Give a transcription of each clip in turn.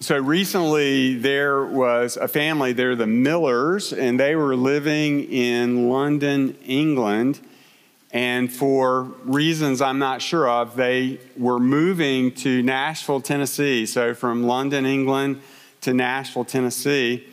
so recently there was a family, they're the Millers, and they were living in London, England. And for reasons I'm not sure of, they were moving to Nashville, Tennessee. So from London, England to Nashville, Tennessee.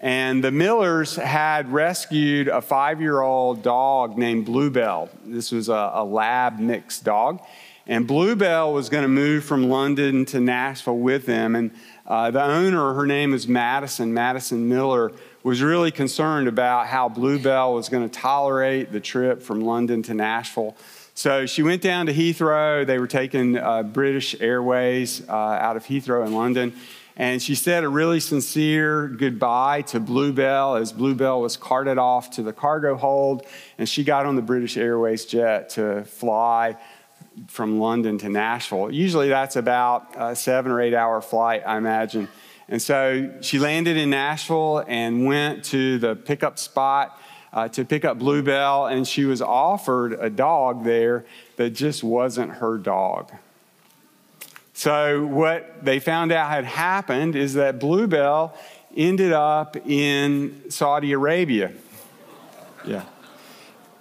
And the Millers had rescued a five year old dog named Bluebell. This was a, a lab mixed dog. And Bluebell was going to move from London to Nashville with them. And uh, the owner, her name is Madison, Madison Miller, was really concerned about how Bluebell was going to tolerate the trip from London to Nashville. So she went down to Heathrow. They were taking uh, British Airways uh, out of Heathrow in London. And she said a really sincere goodbye to Bluebell as Bluebell was carted off to the cargo hold. And she got on the British Airways jet to fly from London to Nashville. Usually that's about a seven or eight hour flight, I imagine. And so she landed in Nashville and went to the pickup spot uh, to pick up Bluebell, and she was offered a dog there that just wasn't her dog. So, what they found out had happened is that Bluebell ended up in Saudi Arabia. Yeah.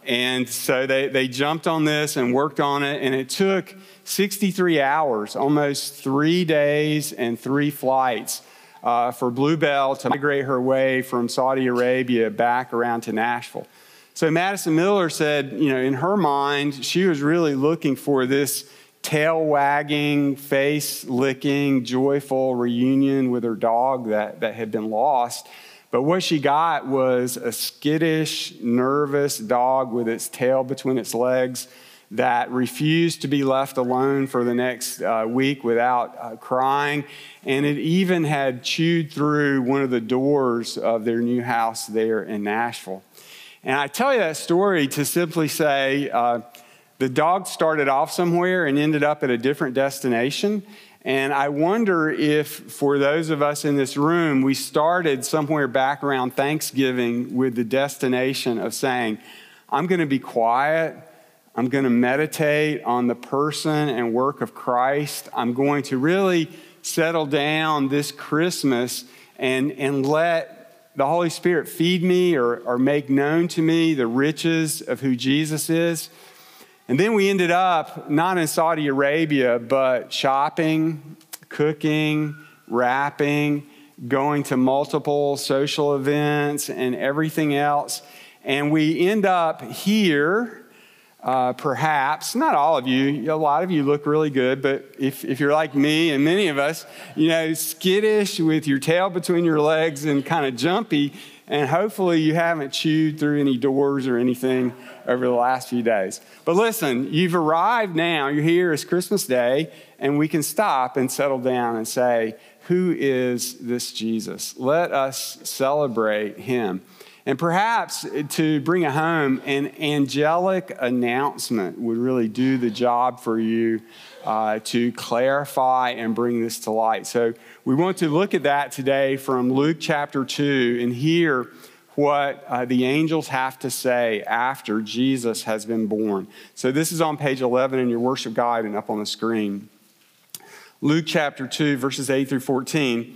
And so they, they jumped on this and worked on it, and it took 63 hours, almost three days and three flights uh, for Bluebell to migrate her way from Saudi Arabia back around to Nashville. So Madison Miller said, you know, in her mind, she was really looking for this tail wagging, face licking, joyful reunion with her dog that, that had been lost. But what she got was a skittish, nervous dog with its tail between its legs that refused to be left alone for the next uh, week without uh, crying. And it even had chewed through one of the doors of their new house there in Nashville. And I tell you that story to simply say uh, the dog started off somewhere and ended up at a different destination. And I wonder if, for those of us in this room, we started somewhere back around Thanksgiving with the destination of saying, I'm going to be quiet. I'm going to meditate on the person and work of Christ. I'm going to really settle down this Christmas and, and let the Holy Spirit feed me or, or make known to me the riches of who Jesus is. And then we ended up not in Saudi Arabia, but shopping, cooking, wrapping, going to multiple social events, and everything else. And we end up here, uh, perhaps, not all of you, a lot of you look really good, but if, if you're like me and many of us, you know, skittish with your tail between your legs and kind of jumpy, and hopefully you haven't chewed through any doors or anything over the last few days. But listen, you've arrived now. You're here. It's Christmas Day, and we can stop and settle down and say, Who is this Jesus? Let us celebrate him. And perhaps to bring it home, an angelic announcement would really do the job for you uh, to clarify and bring this to light. So we want to look at that today from Luke chapter 2 and hear what uh, the angels have to say after Jesus has been born. So this is on page 11 in your worship guide and up on the screen. Luke chapter 2, verses 8 through 14.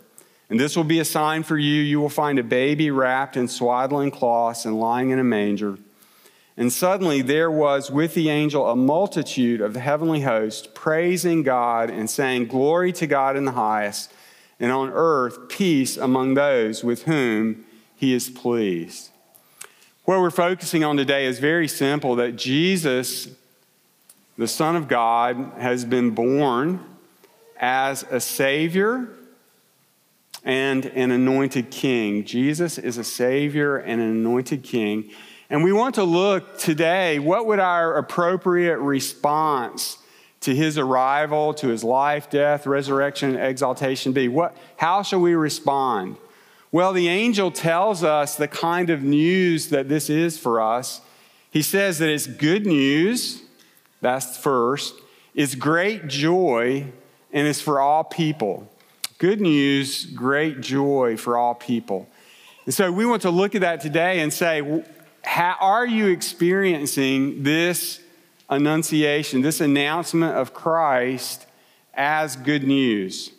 And this will be a sign for you. You will find a baby wrapped in swaddling cloths and lying in a manger. And suddenly there was with the angel a multitude of the heavenly host praising God and saying, Glory to God in the highest and on earth peace among those with whom he is pleased. What we're focusing on today is very simple that Jesus, the Son of God, has been born as a Savior and an anointed King. Jesus is a Savior and an anointed King. And we want to look today what would our appropriate response to his arrival, to his life, death, resurrection, exaltation be? What, how shall we respond? Well, the angel tells us the kind of news that this is for us. He says that it's good news, that's first, it's great joy, and it's for all people. Good news, great joy for all people. And so we want to look at that today and say, how are you experiencing this annunciation, this announcement of Christ as good news?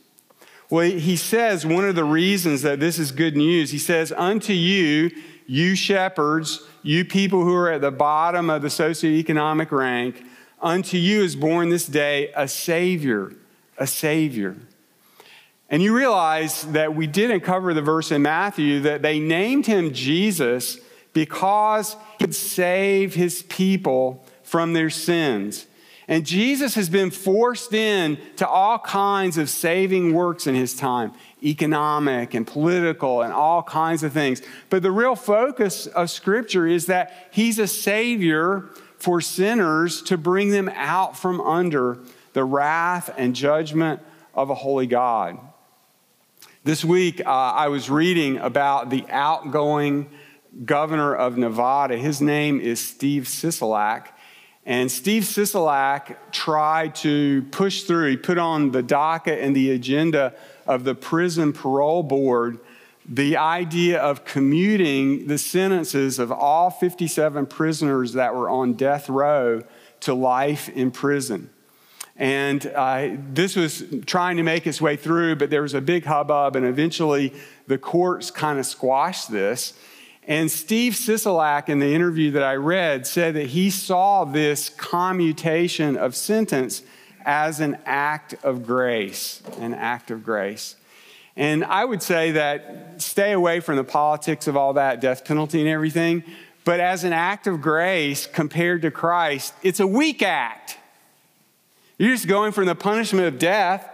Well, he says one of the reasons that this is good news, he says, Unto you, you shepherds, you people who are at the bottom of the socioeconomic rank, unto you is born this day a Savior, a Savior. And you realize that we didn't cover the verse in Matthew that they named him Jesus because he'd save his people from their sins. And Jesus has been forced in to all kinds of saving works in his time, economic and political and all kinds of things. But the real focus of Scripture is that he's a savior for sinners to bring them out from under the wrath and judgment of a holy God. This week, uh, I was reading about the outgoing governor of Nevada. His name is Steve Sisolak. And Steve Sisolak tried to push through, he put on the docket and the agenda of the prison parole board the idea of commuting the sentences of all 57 prisoners that were on death row to life in prison. And uh, this was trying to make its way through, but there was a big hubbub, and eventually the courts kind of squashed this. And Steve Sisolak, in the interview that I read, said that he saw this commutation of sentence as an act of grace, an act of grace. And I would say that stay away from the politics of all that, death penalty and everything. But as an act of grace compared to Christ, it's a weak act. You're just going from the punishment of death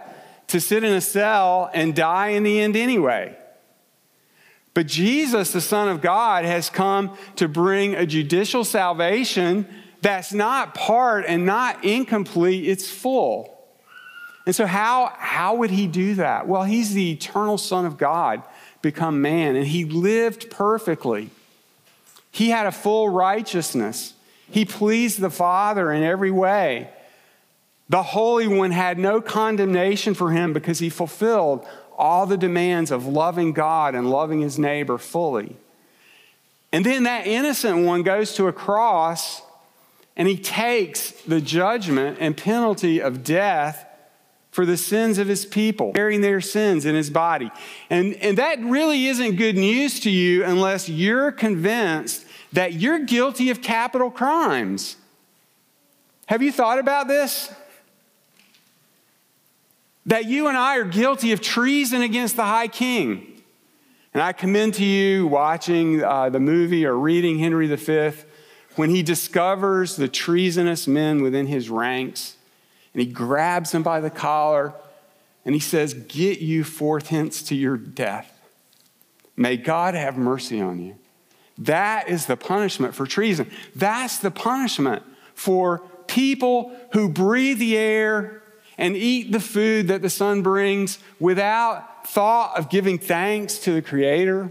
to sit in a cell and die in the end anyway. But Jesus, the Son of God, has come to bring a judicial salvation that's not part and not incomplete, it's full. And so, how, how would he do that? Well, he's the eternal Son of God, become man, and he lived perfectly. He had a full righteousness. He pleased the Father in every way. The Holy One had no condemnation for him because he fulfilled all the demands of loving God and loving his neighbor fully. And then that innocent one goes to a cross and he takes the judgment and penalty of death for the sins of his people, bearing their sins in his body. And, and that really isn't good news to you unless you're convinced that you're guilty of capital crimes. Have you thought about this? That you and I are guilty of treason against the high king. And I commend to you watching uh, the movie or reading Henry V when he discovers the treasonous men within his ranks and he grabs them by the collar and he says, Get you forth hence to your death. May God have mercy on you. That is the punishment for treason. That's the punishment for people who breathe the air and eat the food that the sun brings without thought of giving thanks to the Creator,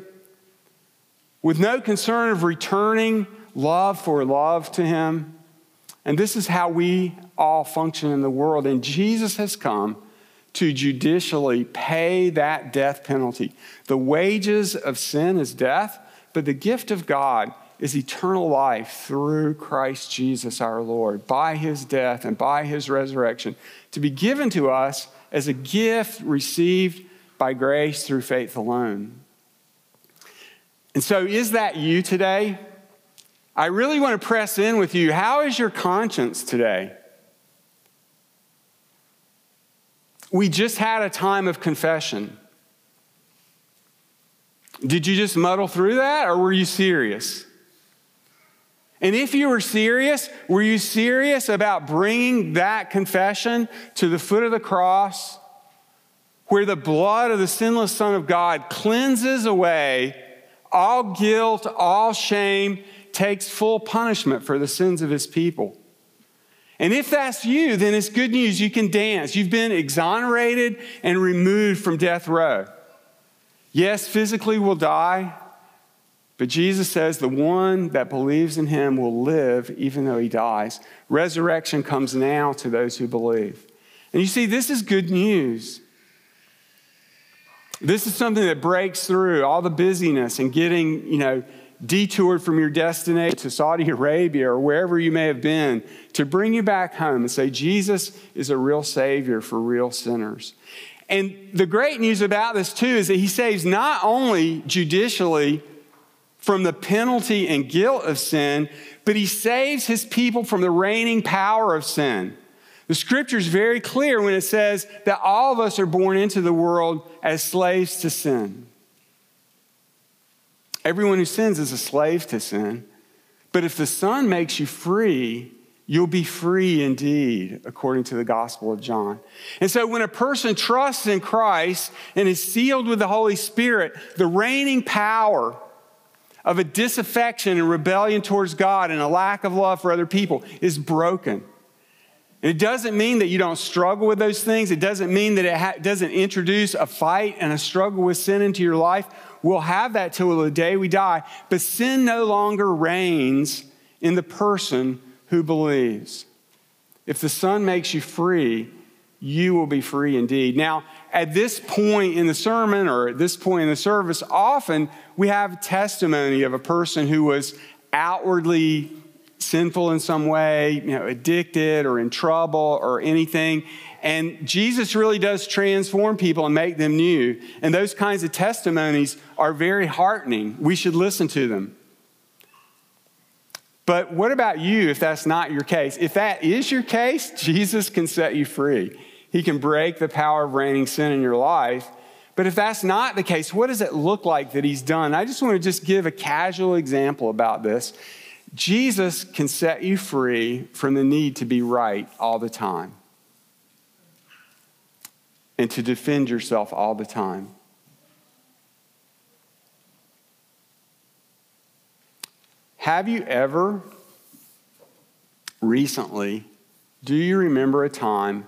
with no concern of returning love for love to Him. And this is how we all function in the world. And Jesus has come to judicially pay that death penalty. The wages of sin is death, but the gift of God is eternal life through Christ Jesus our Lord, by his death and by his resurrection, to be given to us as a gift received by grace through faith alone. And so, is that you today? I really want to press in with you. How is your conscience today? We just had a time of confession. Did you just muddle through that, or were you serious? And if you were serious, were you serious about bringing that confession to the foot of the cross where the blood of the sinless Son of God cleanses away all guilt, all shame, takes full punishment for the sins of his people? And if that's you, then it's good news. You can dance. You've been exonerated and removed from death row. Yes, physically we'll die, but Jesus says the one that believes in him will live even though he dies. Resurrection comes now to those who believe. And you see, this is good news. This is something that breaks through all the busyness and getting, you know, detoured from your destination to Saudi Arabia or wherever you may have been to bring you back home and say, Jesus is a real Savior for real sinners. And the great news about this, too, is that He saves not only judicially from the penalty and guilt of sin, but He saves His people from the reigning power of sin. The scripture is very clear when it says that all of us are born into the world as slaves to sin. Everyone who sins is a slave to sin. But if the Son makes you free, you'll be free indeed, according to the Gospel of John. And so when a person trusts in Christ and is sealed with the Holy Spirit, the reigning power of a disaffection and rebellion towards God and a lack of love for other people is broken. And it doesn't mean that you don't struggle with those things. It doesn't mean that it ha- doesn't introduce a fight and a struggle with sin into your life. We'll have that till the day we die. But sin no longer reigns in the person who believes. If the Son makes you free, you will be free indeed. Now, at this point in the sermon or at this point in the service, often we have testimony of a person who was outwardly sinful in some way, you know, addicted or in trouble or anything. And Jesus really does transform people and make them new. And those kinds of testimonies are very heartening. We should listen to them. But what about you if that's not your case? If that is your case, Jesus can set you free. He can break the power of reigning sin in your life. But if that's not the case, what does it look like that he's done? I just want to just give a casual example about this. Jesus can set you free from the need to be right all the time and to defend yourself all the time. Have you ever recently, do you remember a time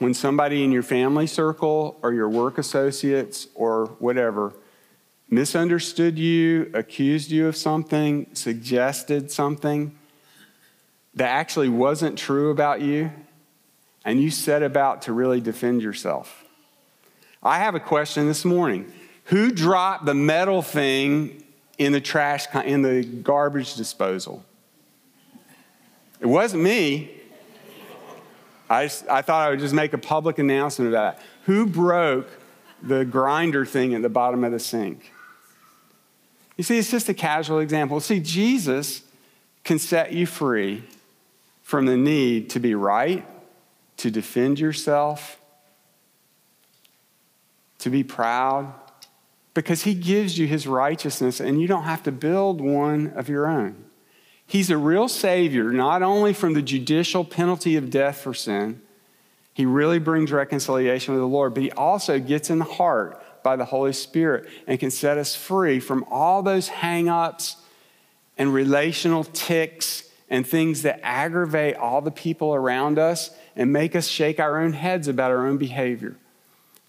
when somebody in your family circle or your work associates or whatever misunderstood you, accused you of something, suggested something that actually wasn't true about you, and you set about to really defend yourself. I have a question this morning. Who dropped the metal thing in the trash, in the garbage disposal? It wasn't me. I, just, I thought I would just make a public announcement about it. Who broke the grinder thing at the bottom of the sink? You see, it's just a casual example. See, Jesus can set you free from the need to be right, to defend yourself, to be proud, because he gives you his righteousness and you don't have to build one of your own. He's a real Savior, not only from the judicial penalty of death for sin, he really brings reconciliation with the Lord, but he also gets in the heart by the Holy Spirit and can set us free from all those hang ups and relational ticks and things that aggravate all the people around us and make us shake our own heads about our own behavior.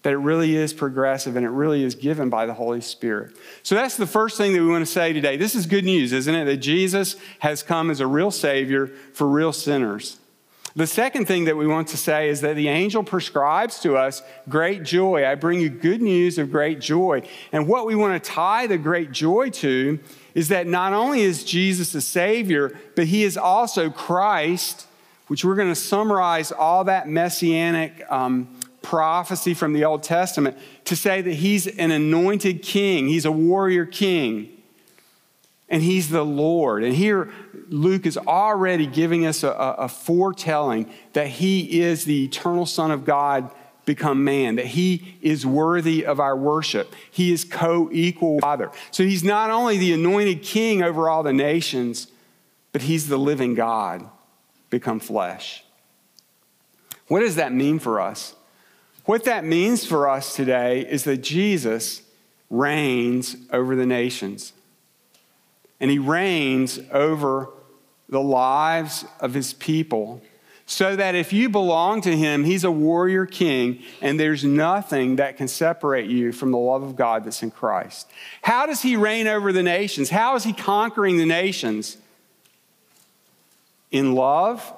That it really is progressive and it really is given by the Holy Spirit. So that's the first thing that we want to say today. This is good news, isn't it? That Jesus has come as a real Savior for real sinners. The second thing that we want to say is that the angel prescribes to us great joy. I bring you good news of great joy. And what we want to tie the great joy to is that not only is Jesus a Savior, but He is also Christ, which we're going to summarize all that messianic um, prophecy from the Old Testament to say that He's an anointed king, He's a warrior king and he's the Lord. And here, Luke is already giving us a, a, foretelling that he is the eternal Son of God become man, that he is worthy of our worship. He is co equal Father. So he's not only the anointed king over all the nations, but he's the living God become flesh. What does that mean for us? What that means for us today is that Jesus reigns over the nations and he reigns over the lives of his people so that if you belong to him, he's a warrior king, and there's nothing that can separate you from the love of God that's in Christ. How does he reign over the nations? How is he conquering the nations? In love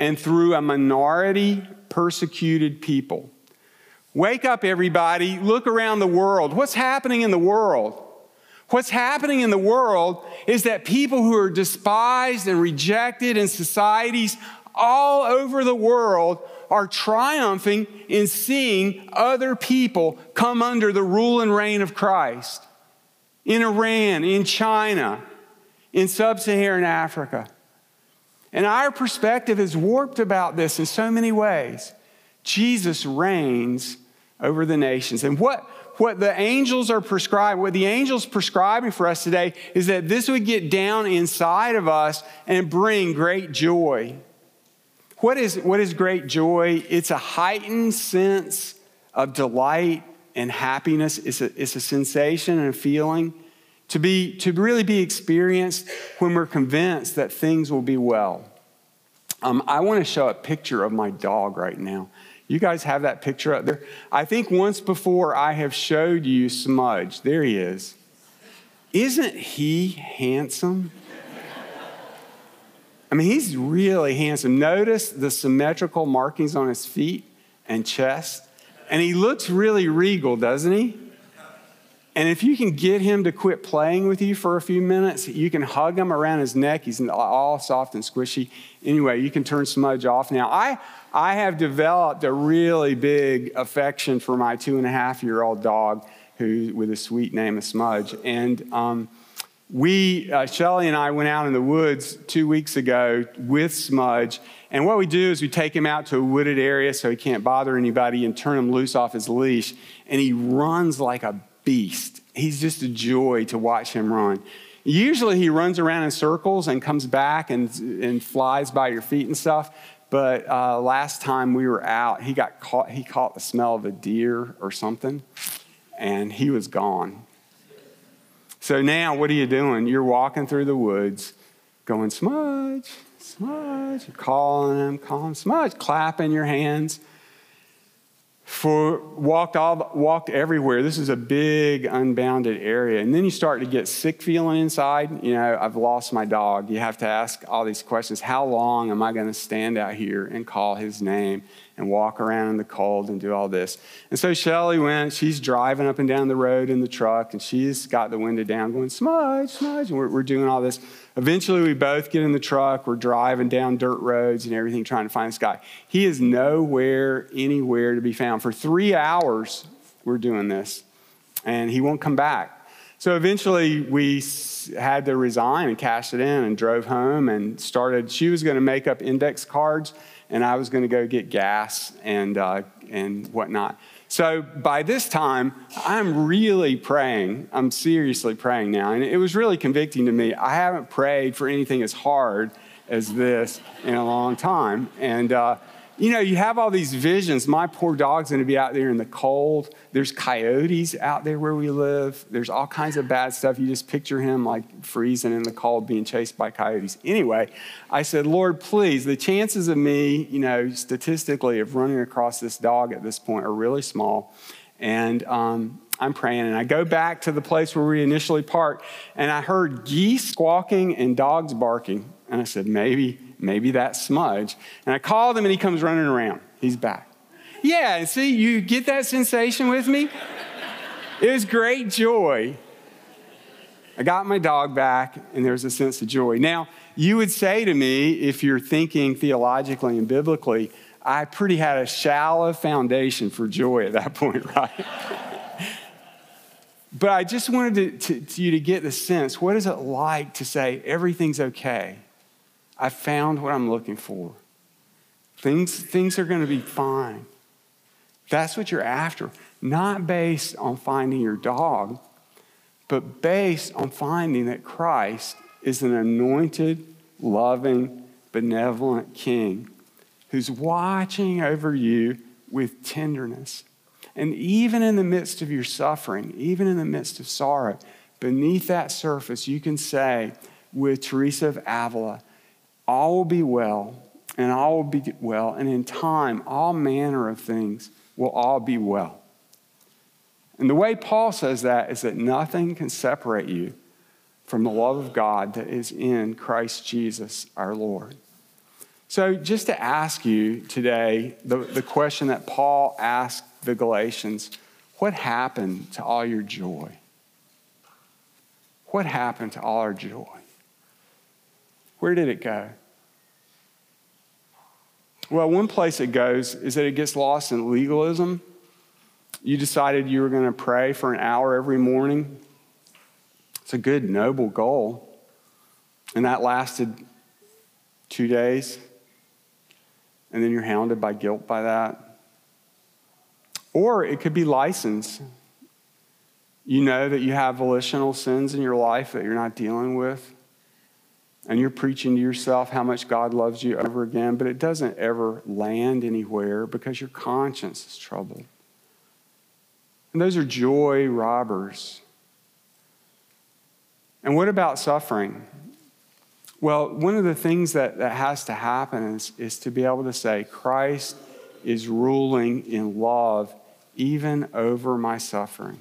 and through a minority persecuted people. Wake up, everybody. Look around the world. What's happening in the world? What's happening in the world is that people who are despised and rejected in societies all over the world are triumphing in seeing other people come under the rule and reign of Christ. In Iran, in China, in sub Saharan Africa. And our perspective is warped about this in so many ways. Jesus reigns over the nations. And what, what the angels are prescribing, what the angels prescribing for us today is that this would get down inside of us and bring great joy. What is, what is great joy? It's a heightened sense of delight and happiness. It's a, it's a sensation and a feeling to, be, to really be experienced when we're convinced that things will be well. Um, I want to show a picture of my dog right now. You guys have that picture up there? I think once before I have showed you Smudge. There he is. Isn't he handsome? I mean, he's really handsome. Notice the symmetrical markings on his feet and chest. And he looks really regal, doesn't he? And if you can get him to quit playing with you for a few minutes, you can hug him around his neck. He's all soft and squishy. Anyway, you can turn Smudge off now. I, I have developed a really big affection for my two and a half year old dog who, with a sweet name of Smudge. And um, we, uh, Shelly and I went out in the woods two weeks ago with Smudge. And what we do is we take him out to a wooded area so he can't bother anybody and turn him loose off his leash. And he runs like a beast. He's just a joy to watch him run. Usually he runs around in circles and comes back and, and flies by your feet and stuff. But uh, last time we were out, he got caught, he caught the smell of a deer or something, and he was gone. So now, what are you doing? You're walking through the woods, going, Smudge, Smudge. Calling him, calling Smudge, clapping your hands. For walked all walked everywhere. This is a big unbounded area, and then you start to get sick feeling inside. You know, I've lost my dog. You have to ask all these questions. How long am I going to stand out here and call his name? and walk around in the cold and do all this. And so Shelly went, she's driving up and down the road in the truck, and she's got the window down going, Smudge, Smudge, and we're, we're doing all this. Eventually, we both get in the truck, we're driving down dirt roads and everything trying to find this guy. He is nowhere, anywhere to be found. For three hours, we're doing this, and he won't come back. So eventually, we had to resign and cash it in and drove home and started. She was going to make up index cards and I was going to go get gas and, uh, and whatnot. So by this time, I'm really praying. I'm seriously praying now. And it was really convicting to me. I haven't prayed for anything as hard as this in a long time. And uh, you know, you have all these visions. My poor dog's going to be out there in the cold. There's coyotes out there where we live. There's all kinds of bad stuff. You just picture him like freezing in the cold, being chased by coyotes. Anyway, I said, Lord, please, the chances of me, you know, statistically, of running across this dog at this point are really small. And um, I'm praying, and I go back to the place where we initially parked, and I heard geese squawking and dogs barking. And I said, maybe maybe that smudge. And I called him and he comes running around. He's back. Yeah, see, you get that sensation with me? It was great joy. I got my dog back and there's a sense of joy. Now, you would say to me, if you're thinking theologically and biblically, I pretty had a shallow foundation for joy at that point, right? but I just wanted to, to, to you to get the sense what is it like to say everything's okay? I found what I'm looking for. Things, things are going to be fine. That's what you're after. Not based on finding your dog, but based on finding that Christ is an anointed, loving, benevolent king who's watching over you with tenderness. And even in the midst of your suffering, even in the midst of sorrow, beneath that surface, you can say with Teresa of Avila, all will be well, and all will be well. And in time, all manner of things will all be well. And the way Paul says that is that nothing can separate you from the love of God that is in Christ Jesus our Lord. So, just to ask you today, the, the question that Paul asked the Galatians what happened to all your joy? What happened to all our joy? Where did it go? Well, one place it goes is that it gets lost in legalism. You decided you were going to pray for an hour every morning. It's a good, noble goal. And that lasted two days. And then you're hounded by guilt by that. Or it could be license. You know that you have volitional sins in your life that you're not dealing with and you're preaching to yourself how much God loves you over again, but it doesn't ever land anywhere because your conscience is troubled. And those are joy robbers. And what about suffering? Well, one of the things that, that has to happen is, is to be able to say, Christ is ruling in love even over my suffering.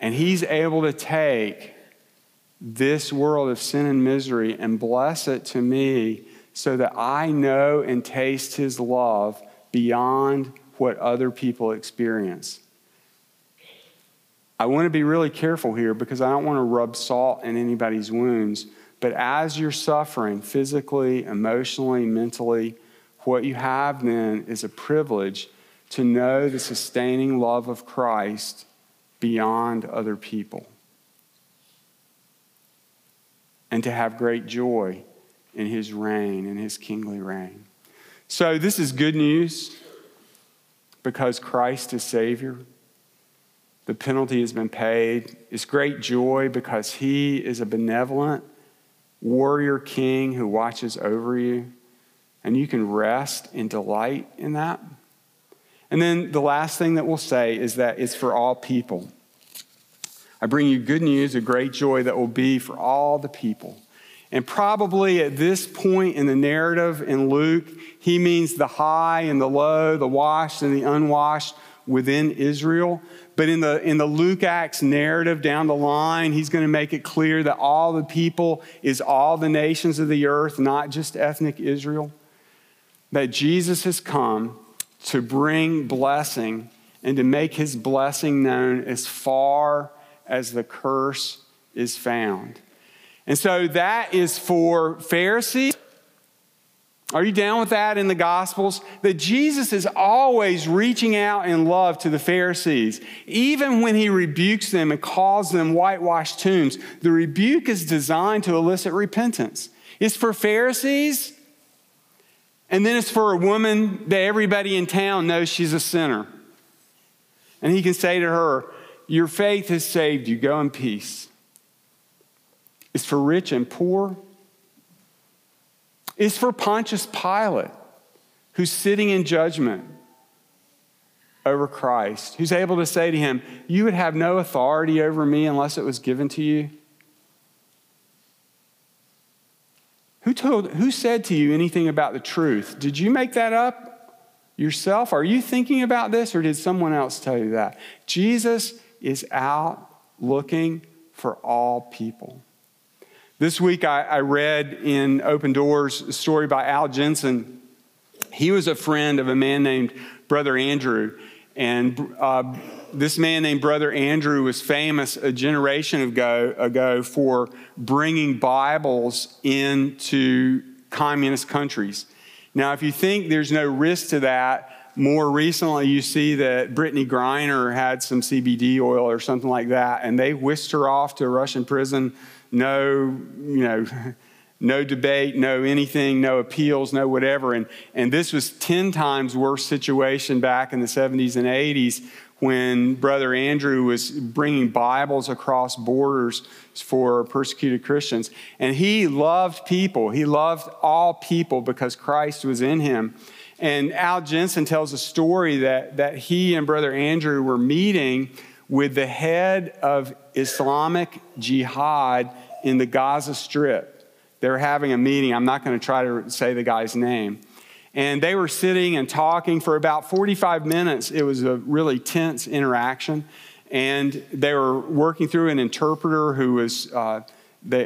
And he's able to take this world of sin and misery and bless it to me so that I know and taste his love beyond what other people experience. I want to be really careful here because I don't want to rub salt in anybody's wounds. But as you're suffering physically, emotionally, mentally, what you have then is a privilege to know the sustaining love of Christ beyond other people and to have great joy in his reign, in his kingly reign. So, this is good news because Christ is Savior. The penalty has been paid. It's great joy because he is a benevolent warrior king who watches over you. And you can rest and delight in that. And then the last thing that we'll say is that it's for all people. I bring you good news, a great joy that will be for all the people. And probably at this point in the narrative in Luke, he means the high and the low, the washed and the unwashed within Israel. But in the, in the Luke Acts narrative down the line, he's going to make it clear that all the people is all the nations of the earth, not just ethnic Israel. That Jesus has come to bring blessing and to make his blessing known as far as the curse is found. And so that is for Pharisees. Are you down with that in the Gospels? That Jesus is always reaching out in love to the Pharisees, even when he rebukes them and calls them whitewashed tombs. The rebuke is designed to elicit repentance. It's for Pharisees, and then it's for a woman that everybody in town knows she's a sinner. And he can say to her, your faith has saved you. Go in peace. It's for rich and poor. It's for Pontius Pilate, who's sitting in judgment over Christ, who's able to say to him, You would have no authority over me unless it was given to you. Who, told, who said to you anything about the truth? Did you make that up yourself? Are you thinking about this, or did someone else tell you that? Jesus is out looking for all people. This week I, I read in Open Doors a story by Al Janssen. He was a friend of a man named Brother Andrew. And uh, this man named Brother Andrew was famous a generation ago, ago for bringing Bibles into communist countries. Now, if you think there's no risk to that, more recently, you see that Brittney Griner had some CBD oil or something like that, and they whisked her off to a Russian prison. No, you know, no debate, no anything, no appeals, no whatever. And, and this was 10 times worse situation back in the 70s and 80s when Brother Andrew was bringing Bibles across borders for persecuted Christians. And he loved people. He loved all people because Christ was in him. And Al Janssen tells a story that, that he and Brother Andrew were meeting with the head of Islamic Jihad in the Gaza Strip. they were having a meeting. I'm not going to try to say the guy's name. And they were sitting and talking for about 45 minutes. It was a really tense interaction. And they were working through an interpreter who was uh,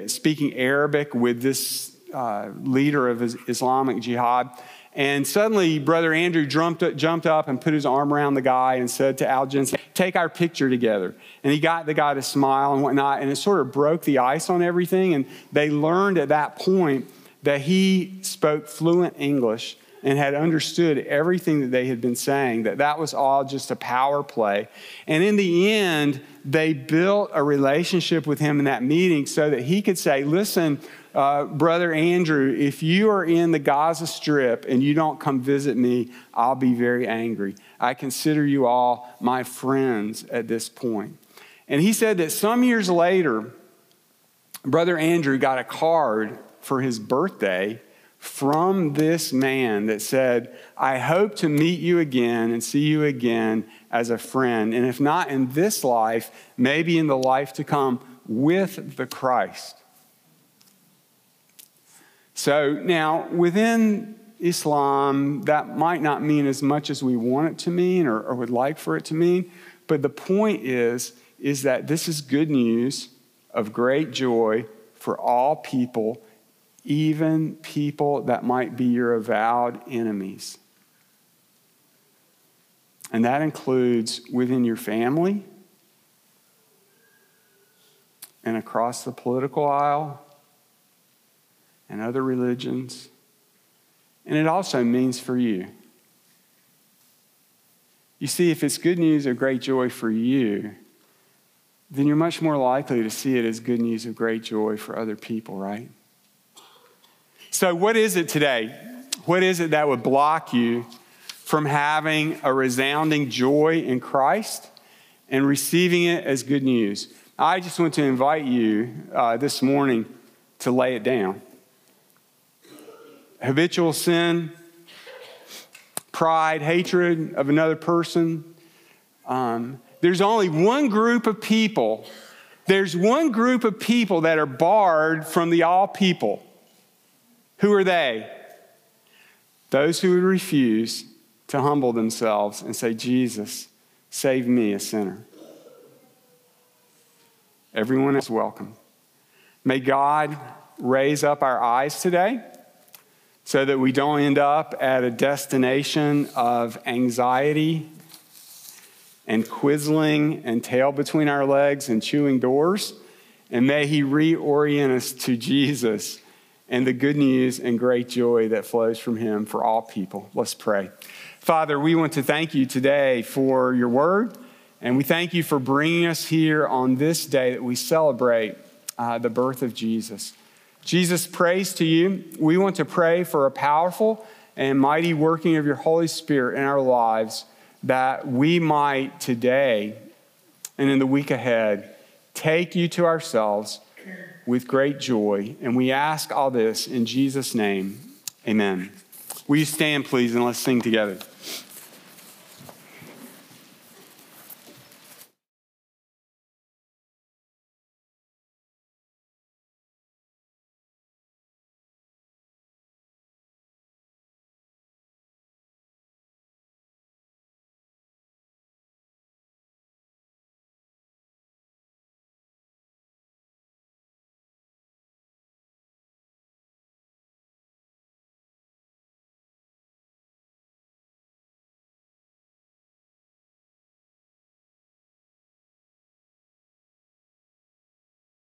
speaking Arabic with this uh, leader of Islamic Jihad. And suddenly, Brother Andrew jumped, up and put his arm around the guy and said to Al Janssen, Take our picture together. And he got the guy to smile and whatnot. And it sort of broke the ice on everything. And they learned at that point that he spoke fluent English and had understood everything that they had been saying, that that was all just a power play. And in the end, they built a relationship with him in that meeting so that he could say, Listen, uh, Brother Andrew, if you are in the Gaza Strip and you don't come visit me, I'll be very angry. I consider you all my friends at this point. And he said that some years later, Brother Andrew got a card for his birthday from this man that said, I hope to meet you again and see you again as a friend. And if not in this life, maybe in the life to come with the Christ. So now, within Islam, that might not mean as much as we want it to mean or, or would like for it to mean. But the point is, is that this is good news of great joy for all people, even people that might be your avowed enemies. And that includes within your family and across the political aisle and other religions. And it also means for you. You see, if it's good news of great joy for you, then you're much more likely to see it as good news of great joy for other people, right? So, what is it today? What is it that would block you from having a resounding joy in Christ and receiving it as good news? I just want to invite you uh, this morning to lay it down habitual sin, pride, hatred of another person. Um, there's only one group of people. There's one group of people that are barred from the all people. Who are they? Those who would refuse to humble themselves and say, Jesus, save me, a sinner. Everyone is welcome. May God raise up our eyes today so that we don't end up at a destination of anxiety and quizzling and tail between our legs and chewing doors. And may He reorient us to Jesus and the good news and great joy that flows from Him for all people. Let's pray. Father, we want to thank you today for your word, and we thank you for bringing us here on this day that we celebrate uh, the birth of Jesus. Jesus, praise to you. We want to pray for a powerful and mighty working of your Holy Spirit in our lives that we might today and in the week ahead take you to ourselves with great joy. And we ask all this in Jesus' name. Amen. Will you stand, please, and let's sing together?